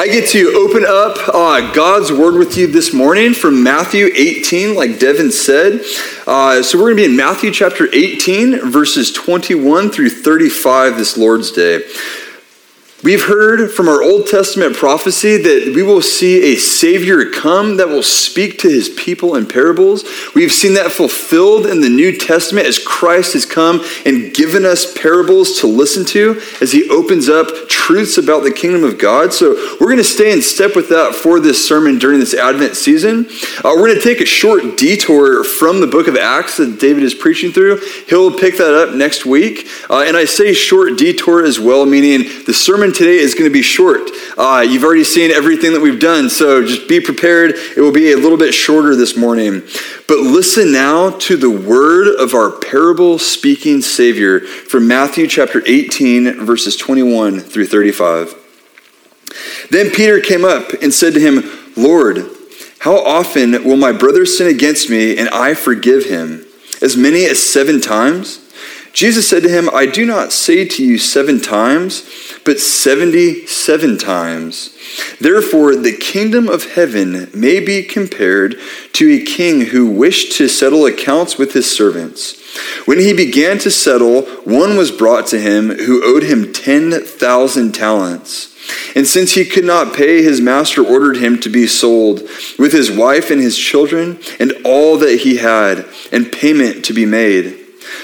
I get to open up uh, God's word with you this morning from Matthew 18, like Devin said. Uh, so we're going to be in Matthew chapter 18, verses 21 through 35 this Lord's Day. We've heard from our Old Testament prophecy that we will see a Savior come that will speak to his people in parables. We've seen that fulfilled in the New Testament as Christ has come and given us parables to listen to as he opens up truths about the kingdom of God. So we're going to stay in step with that for this sermon during this Advent season. Uh, we're going to take a short detour from the book of Acts that David is preaching through. He'll pick that up next week. Uh, and I say short detour as well, meaning the sermon sermon today is going to be short. Uh, you've already seen everything that we've done, so just be prepared. It will be a little bit shorter this morning. But listen now to the word of our parable speaking Savior from Matthew chapter 18, verses 21 through 35. Then Peter came up and said to him, Lord, how often will my brother sin against me and I forgive him? As many as seven times? Jesus said to him, I do not say to you seven times, but 77 times. Therefore, the kingdom of heaven may be compared to a king who wished to settle accounts with his servants. When he began to settle, one was brought to him who owed him 10,000 talents. And since he could not pay, his master ordered him to be sold with his wife and his children and all that he had, and payment to be made.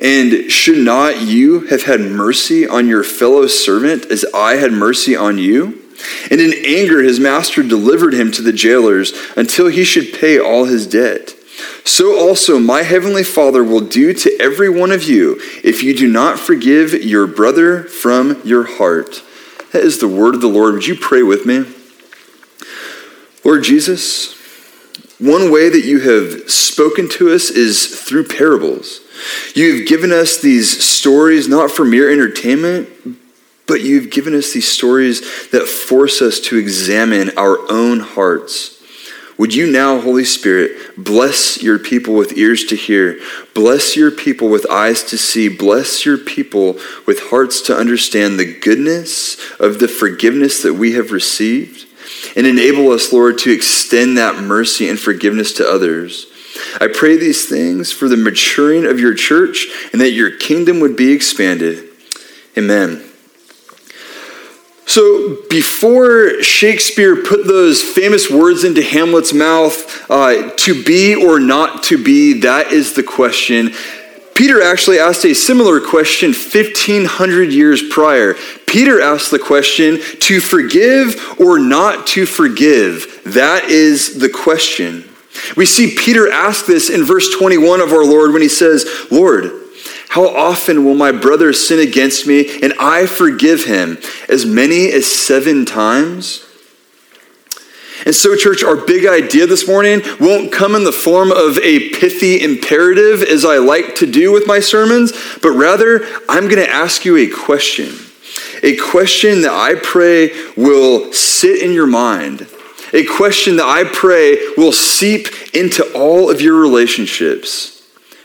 And should not you have had mercy on your fellow servant as I had mercy on you? And in anger, his master delivered him to the jailers until he should pay all his debt. So also my heavenly Father will do to every one of you if you do not forgive your brother from your heart. That is the word of the Lord. Would you pray with me? Lord Jesus, one way that you have spoken to us is through parables. You've given us these stories not for mere entertainment, but you've given us these stories that force us to examine our own hearts. Would you now, Holy Spirit, bless your people with ears to hear, bless your people with eyes to see, bless your people with hearts to understand the goodness of the forgiveness that we have received, and enable us, Lord, to extend that mercy and forgiveness to others. I pray these things for the maturing of your church and that your kingdom would be expanded. Amen. So, before Shakespeare put those famous words into Hamlet's mouth, uh, to be or not to be, that is the question. Peter actually asked a similar question 1,500 years prior. Peter asked the question, to forgive or not to forgive? That is the question. We see Peter ask this in verse 21 of our Lord when he says, Lord, how often will my brother sin against me and I forgive him? As many as seven times? And so, church, our big idea this morning won't come in the form of a pithy imperative, as I like to do with my sermons, but rather, I'm going to ask you a question. A question that I pray will sit in your mind a question that I pray will seep into all of your relationships.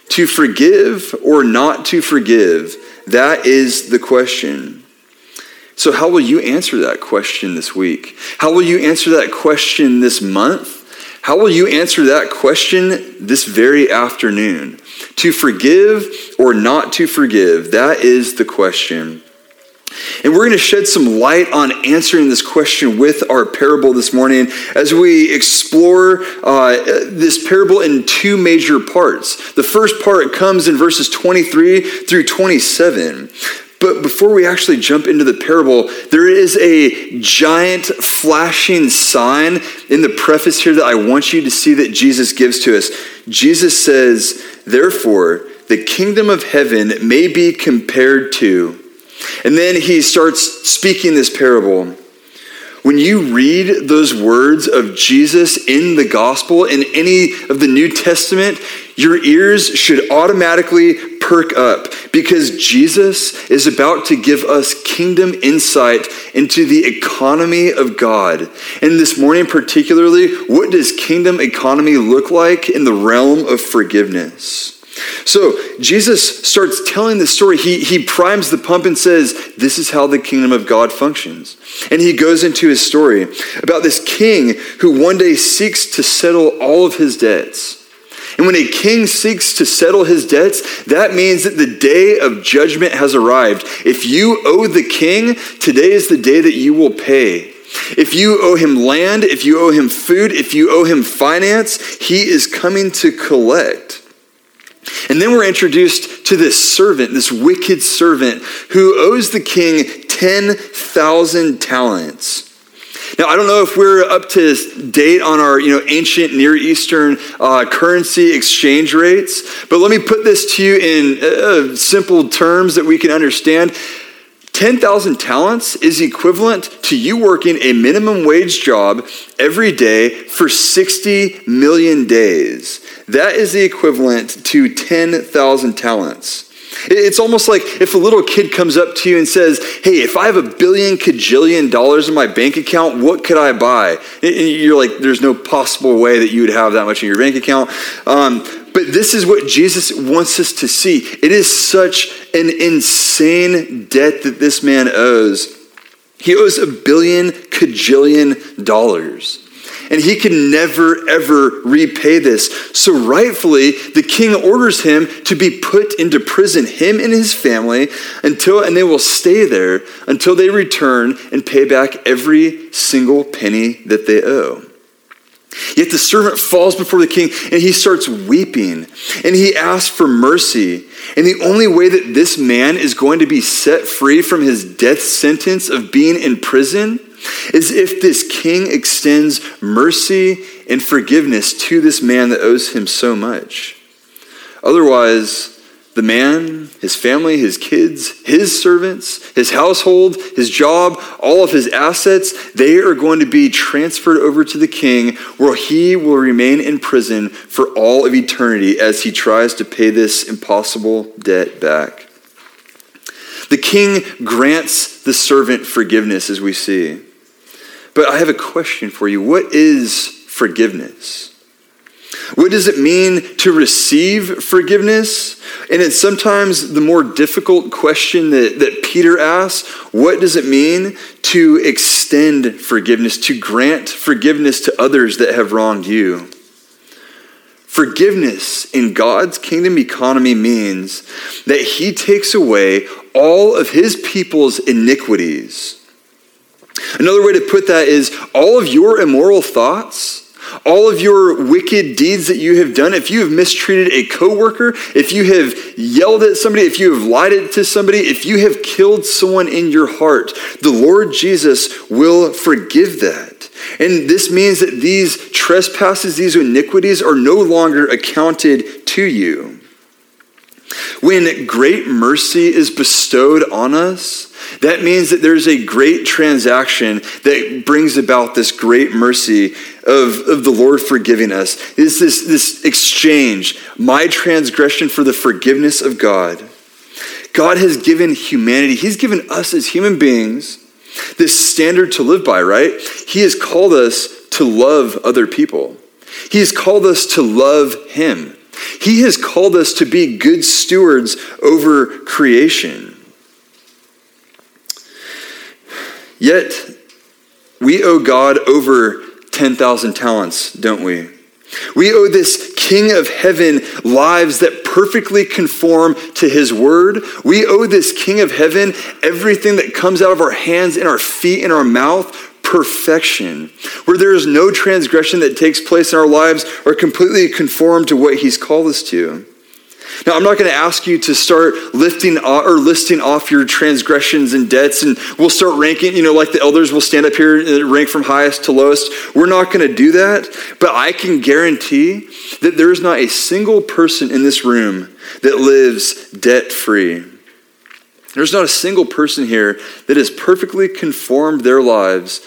To forgive or not to forgive, that is the question. So, how will you answer that question this week? How will you answer that question this month? How will you answer that question this very afternoon? To forgive or not to forgive, that is the question. And we're going to shed some light on answering this question with our parable this morning as we explore uh, this parable in two major parts. The first part comes in verses 23 through 27. But before we actually jump into the parable, there is a giant flashing sign in the preface here that I want you to see that Jesus gives to us. Jesus says, Therefore, the kingdom of heaven may be compared to and then he starts speaking this parable. When you read those words of Jesus in the gospel, in any of the New Testament, your ears should automatically perk up because Jesus is about to give us kingdom insight into the economy of God. And this morning, particularly, what does kingdom economy look like in the realm of forgiveness? So Jesus starts telling the story. He, he primes the pump and says, This is how the kingdom of God functions. And he goes into his story about this king who one day seeks to settle all of his debts. And when a king seeks to settle his debts, that means that the day of judgment has arrived. If you owe the king, today is the day that you will pay. If you owe him land, if you owe him food, if you owe him finance, he is coming to collect. And then we're introduced to this servant, this wicked servant, who owes the king 10,000 talents. Now, I don't know if we're up to date on our you know, ancient Near Eastern uh, currency exchange rates, but let me put this to you in uh, simple terms that we can understand. 10,000 talents is equivalent to you working a minimum wage job every day for 60 million days. That is the equivalent to 10,000 talents. It's almost like if a little kid comes up to you and says, Hey, if I have a billion cajillion dollars in my bank account, what could I buy? And you're like, There's no possible way that you would have that much in your bank account. Um, but this is what Jesus wants us to see. It is such an insane debt that this man owes. He owes a billion cajillion dollars and he can never, ever repay this. So, rightfully, the king orders him to be put into prison, him and his family, until, and they will stay there until they return and pay back every single penny that they owe. Yet the servant falls before the king and he starts weeping and he asks for mercy. And the only way that this man is going to be set free from his death sentence of being in prison is if this king extends mercy and forgiveness to this man that owes him so much. Otherwise, the man, his family, his kids, his servants, his household, his job, all of his assets, they are going to be transferred over to the king where he will remain in prison for all of eternity as he tries to pay this impossible debt back. The king grants the servant forgiveness, as we see. But I have a question for you. What is forgiveness? What does it mean to receive forgiveness? And it's sometimes the more difficult question that, that Peter asks what does it mean to extend forgiveness, to grant forgiveness to others that have wronged you? Forgiveness in God's kingdom economy means that He takes away all of His people's iniquities Another way to put that is all of your immoral thoughts, all of your wicked deeds that you have done, if you have mistreated a coworker, if you have yelled at somebody, if you have lied to somebody, if you have killed someone in your heart, the Lord Jesus will forgive that. And this means that these trespasses, these iniquities are no longer accounted to you. When great mercy is bestowed on us, that means that there's a great transaction that brings about this great mercy of, of the Lord forgiving us. It's this, this exchange, my transgression for the forgiveness of God. God has given humanity, He's given us as human beings this standard to live by, right? He has called us to love other people. He has called us to love Him. He has called us to be good stewards over creation. Yet, we owe God over 10,000 talents, don't we? We owe this King of heaven lives that perfectly conform to his word. We owe this King of heaven everything that comes out of our hands and our feet and our mouth perfection, where there is no transgression that takes place in our lives or completely conform to what he's called us to. Now, I'm not going to ask you to start lifting or listing off your transgressions and debts, and we'll start ranking, you know, like the elders will stand up here and rank from highest to lowest. We're not going to do that, but I can guarantee that there is not a single person in this room that lives debt free. There's not a single person here that has perfectly conformed their lives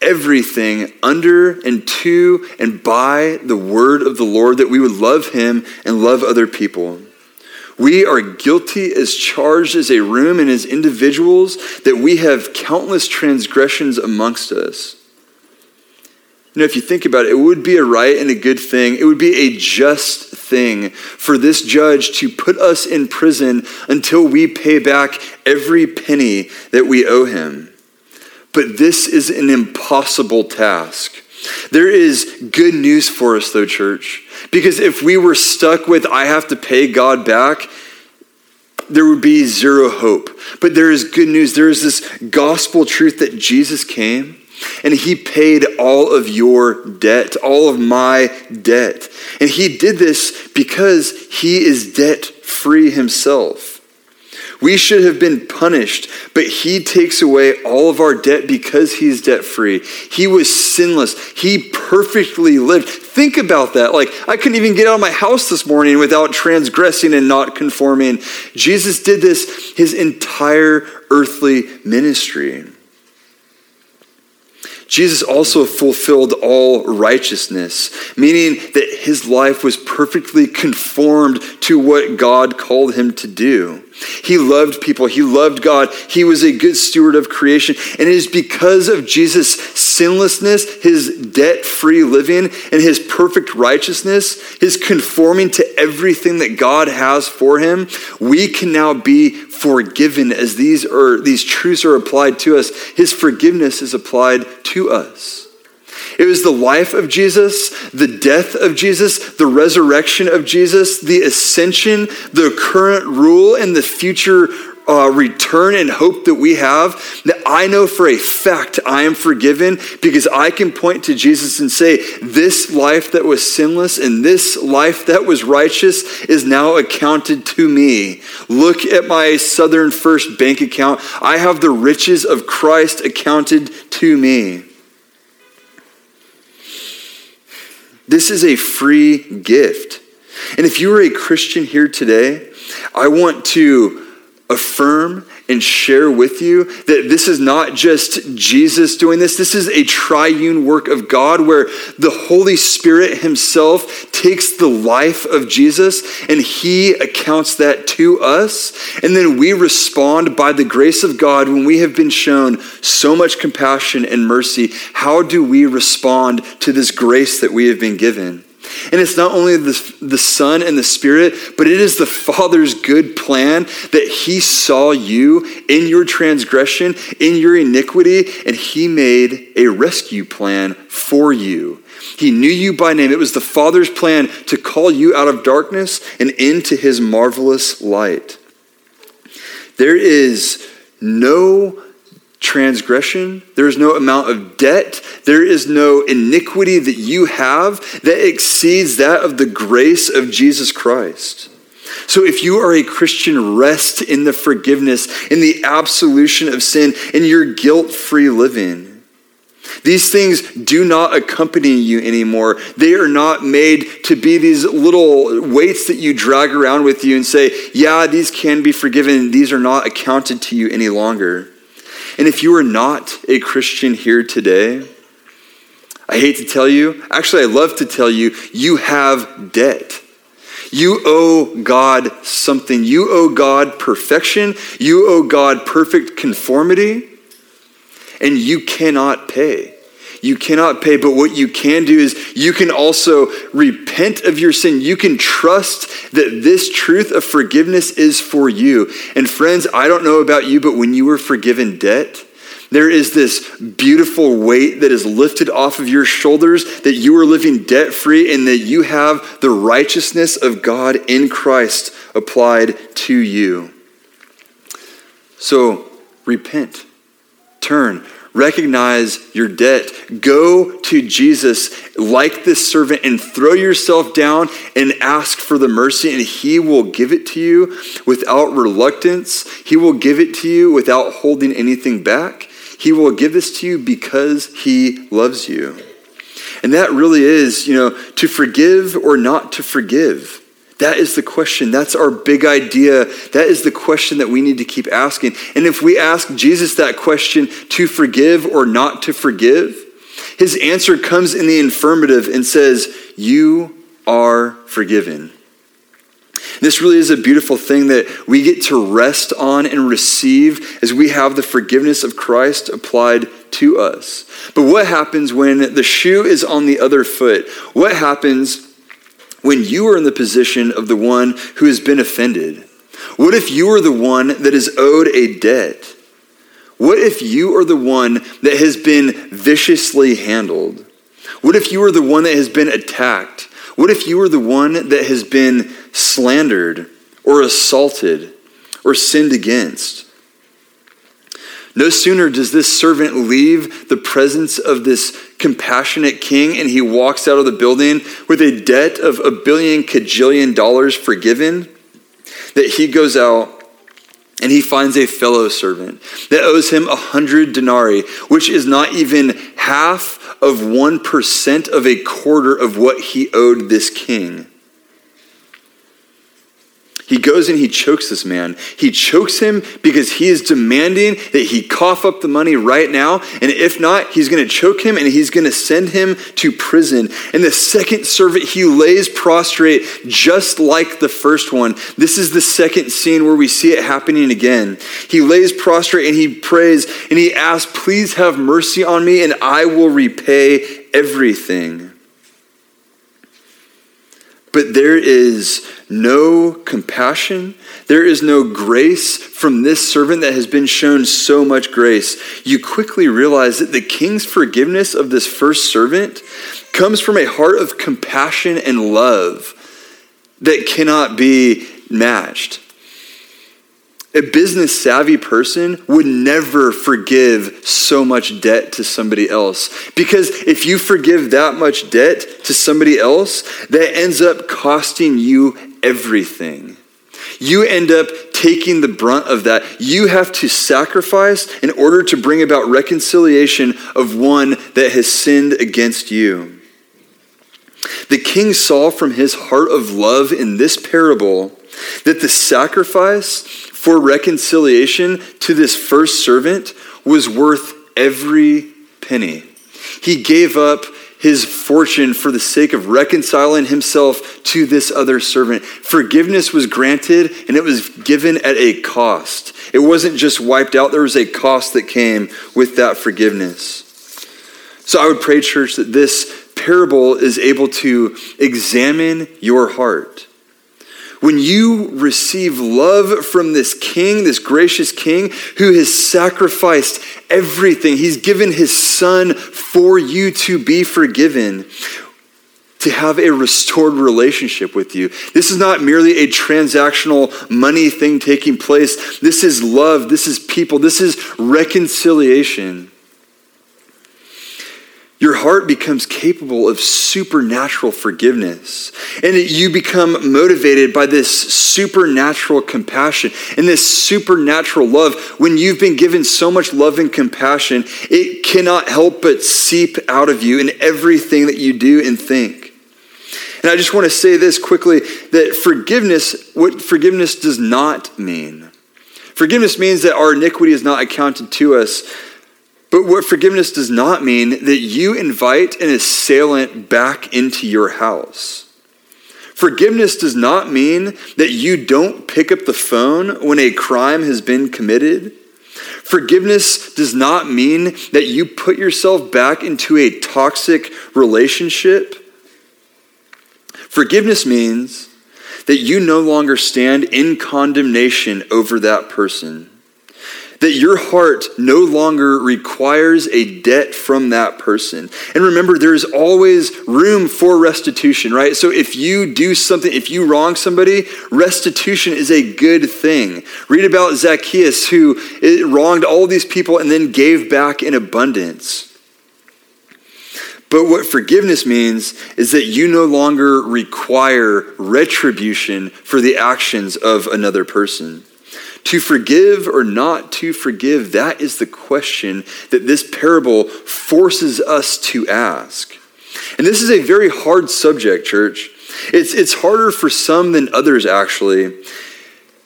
everything under and to and by the word of the Lord that we would love him and love other people. We are guilty as charged as a room and as individuals that we have countless transgressions amongst us. You know, if you think about it, it would be a right and a good thing. It would be a just thing for this judge to put us in prison until we pay back every penny that we owe him. But this is an impossible task. There is good news for us, though, church. Because if we were stuck with, I have to pay God back, there would be zero hope. But there is good news. There is this gospel truth that Jesus came and he paid all of your debt, all of my debt. And he did this because he is debt free himself. We should have been punished, but he takes away all of our debt because he's debt free. He was sinless. He perfectly lived. Think about that. Like, I couldn't even get out of my house this morning without transgressing and not conforming. Jesus did this his entire earthly ministry. Jesus also fulfilled all righteousness, meaning that his life was perfectly conformed to what God called him to do. He loved people. He loved God. He was a good steward of creation. And it is because of Jesus' sinlessness, his debt free living, and his perfect righteousness, his conforming to everything that God has for him, we can now be forgiven as these, are, these truths are applied to us. His forgiveness is applied to us. It was the life of Jesus, the death of Jesus, the resurrection of Jesus, the ascension, the current rule, and the future uh, return and hope that we have. That I know for a fact I am forgiven because I can point to Jesus and say, This life that was sinless and this life that was righteous is now accounted to me. Look at my Southern First bank account. I have the riches of Christ accounted to me. This is a free gift. And if you are a Christian here today, I want to affirm and share with you that this is not just Jesus doing this. This is a triune work of God where the Holy Spirit Himself takes the life of Jesus and He accounts that to us. And then we respond by the grace of God when we have been shown so much compassion and mercy. How do we respond to this grace that we have been given? And it's not only the, the Son and the Spirit, but it is the Father's good plan that He saw you in your transgression, in your iniquity, and He made a rescue plan for you. He knew you by name. It was the Father's plan to call you out of darkness and into His marvelous light. There is no transgression. There is no amount of debt. There is no iniquity that you have that exceeds that of the grace of Jesus Christ. So if you are a Christian, rest in the forgiveness, in the absolution of sin, in your guilt free living. These things do not accompany you anymore. They are not made to be these little weights that you drag around with you and say, yeah, these can be forgiven. These are not accounted to you any longer. And if you are not a Christian here today, I hate to tell you, actually, I love to tell you, you have debt. You owe God something. You owe God perfection. You owe God perfect conformity. And you cannot pay. You cannot pay, but what you can do is you can also repent of your sin. You can trust that this truth of forgiveness is for you. And friends, I don't know about you, but when you were forgiven debt, There is this beautiful weight that is lifted off of your shoulders, that you are living debt free, and that you have the righteousness of God in Christ applied to you. So repent, turn, recognize your debt. Go to Jesus like this servant and throw yourself down and ask for the mercy, and he will give it to you without reluctance. He will give it to you without holding anything back. He will give this to you because he loves you. And that really is, you know, to forgive or not to forgive. That is the question. That's our big idea. That is the question that we need to keep asking. And if we ask Jesus that question, to forgive or not to forgive, his answer comes in the affirmative and says, You are forgiven. This really is a beautiful thing that we get to rest on and receive as we have the forgiveness of Christ applied to us. But what happens when the shoe is on the other foot? What happens when you are in the position of the one who has been offended? What if you are the one that is owed a debt? What if you are the one that has been viciously handled? What if you are the one that has been attacked? What if you are the one that has been slandered or assaulted or sinned against? No sooner does this servant leave the presence of this compassionate king and he walks out of the building with a debt of a billion cajillion dollars forgiven that he goes out and he finds a fellow servant that owes him a hundred denarii, which is not even half of 1% of a quarter of what he owed this king. He goes and he chokes this man. He chokes him because he is demanding that he cough up the money right now. And if not, he's going to choke him and he's going to send him to prison. And the second servant, he lays prostrate just like the first one. This is the second scene where we see it happening again. He lays prostrate and he prays and he asks, Please have mercy on me and I will repay everything. But there is no compassion. There is no grace from this servant that has been shown so much grace. You quickly realize that the king's forgiveness of this first servant comes from a heart of compassion and love that cannot be matched. A business savvy person would never forgive so much debt to somebody else. Because if you forgive that much debt to somebody else, that ends up costing you everything. You end up taking the brunt of that. You have to sacrifice in order to bring about reconciliation of one that has sinned against you. The king saw from his heart of love in this parable that the sacrifice for reconciliation to this first servant was worth every penny. He gave up his fortune for the sake of reconciling himself to this other servant. Forgiveness was granted and it was given at a cost. It wasn't just wiped out, there was a cost that came with that forgiveness. So I would pray, church, that this parable is able to examine your heart when you receive love from this king, this gracious king, who has sacrificed everything, he's given his son for you to be forgiven, to have a restored relationship with you. This is not merely a transactional money thing taking place. This is love. This is people. This is reconciliation your heart becomes capable of supernatural forgiveness. And you become motivated by this supernatural compassion and this supernatural love. When you've been given so much love and compassion, it cannot help but seep out of you in everything that you do and think. And I just want to say this quickly that forgiveness, what forgiveness does not mean. Forgiveness means that our iniquity is not accounted to us. But what forgiveness does not mean that you invite an assailant back into your house. Forgiveness does not mean that you don't pick up the phone when a crime has been committed. Forgiveness does not mean that you put yourself back into a toxic relationship. Forgiveness means that you no longer stand in condemnation over that person that your heart no longer requires a debt from that person. And remember, there's always room for restitution, right? So if you do something, if you wrong somebody, restitution is a good thing. Read about Zacchaeus who eh, wronged all these people and then gave back in abundance. But what forgiveness means is that you no longer require retribution for the actions of another person. To forgive or not to forgive, that is the question that this parable forces us to ask. And this is a very hard subject, church. It's, it's harder for some than others, actually.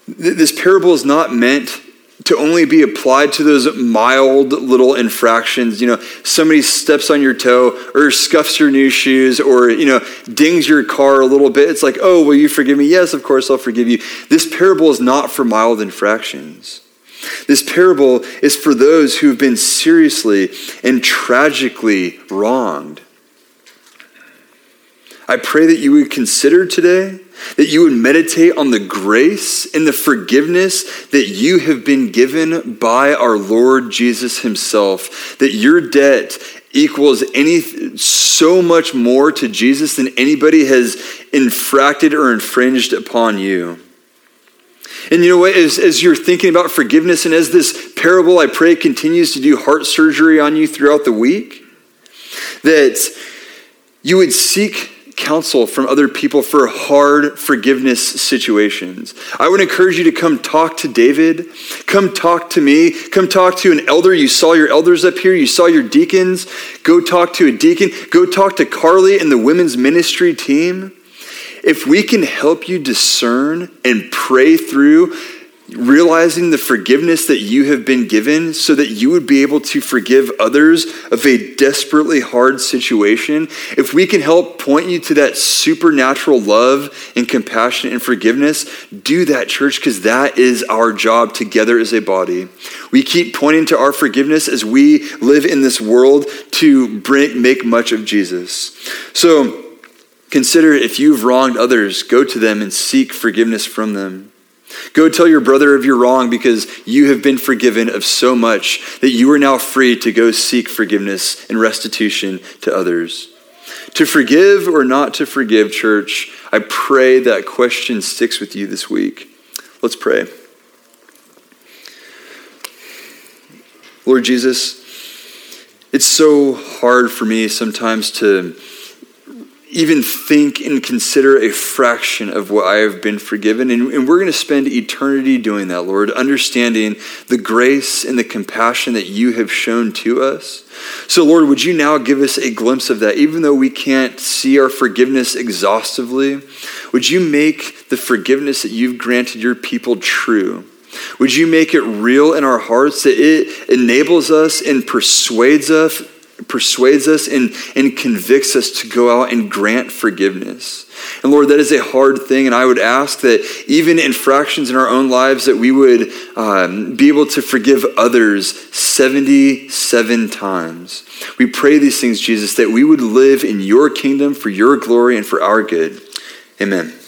This parable is not meant to only be applied to those mild little infractions. You know, somebody steps on your toe or scuffs your new shoes or, you know, dings your car a little bit. It's like, oh, will you forgive me? Yes, of course I'll forgive you. This parable is not for mild infractions. This parable is for those who have been seriously and tragically wronged. I pray that you would consider today that you would meditate on the grace and the forgiveness that you have been given by our Lord Jesus Himself, that your debt equals any so much more to Jesus than anybody has infracted or infringed upon you. And you know what? As, as you're thinking about forgiveness, and as this parable, I pray, continues to do heart surgery on you throughout the week, that you would seek counsel from other people for hard forgiveness situations. I would encourage you to come talk to David, come talk to me, come talk to an elder. You saw your elders up here, you saw your deacons. Go talk to a deacon, go talk to Carly and the women's ministry team. If we can help you discern and pray through realizing the forgiveness that you have been given so that you would be able to forgive others of a desperately hard situation, if we can help point you to that supernatural love and compassion and forgiveness, do that, church, because that is our job together as a body. We keep pointing to our forgiveness as we live in this world to bring, make much of Jesus. So, consider if you've wronged others, go to them and seek forgiveness from them. Go tell your brother of your wrong because you have been forgiven of so much that you are now free to go seek forgiveness and restitution to others. To forgive or not to forgive, church, I pray that question sticks with you this week. Let's pray. Lord Jesus, it's so hard for me sometimes to even think and consider a fraction of what I have been forgiven. And, and we're going to spend eternity doing that, Lord, understanding the grace and the compassion that you have shown to us. So, Lord, would you now give us a glimpse of that? Even though we can't see our forgiveness exhaustively, would you make the forgiveness that you've granted your people true? Would you make it real in our hearts that it enables us and persuades us persuades us and, and convicts us to go out and grant forgiveness. And Lord, that is a hard thing. And I would ask that even infractions in our own lives, that we would um, be able to forgive others 77 times. We pray these things, Jesus, that we would live in your kingdom for your glory and for our good. Amen.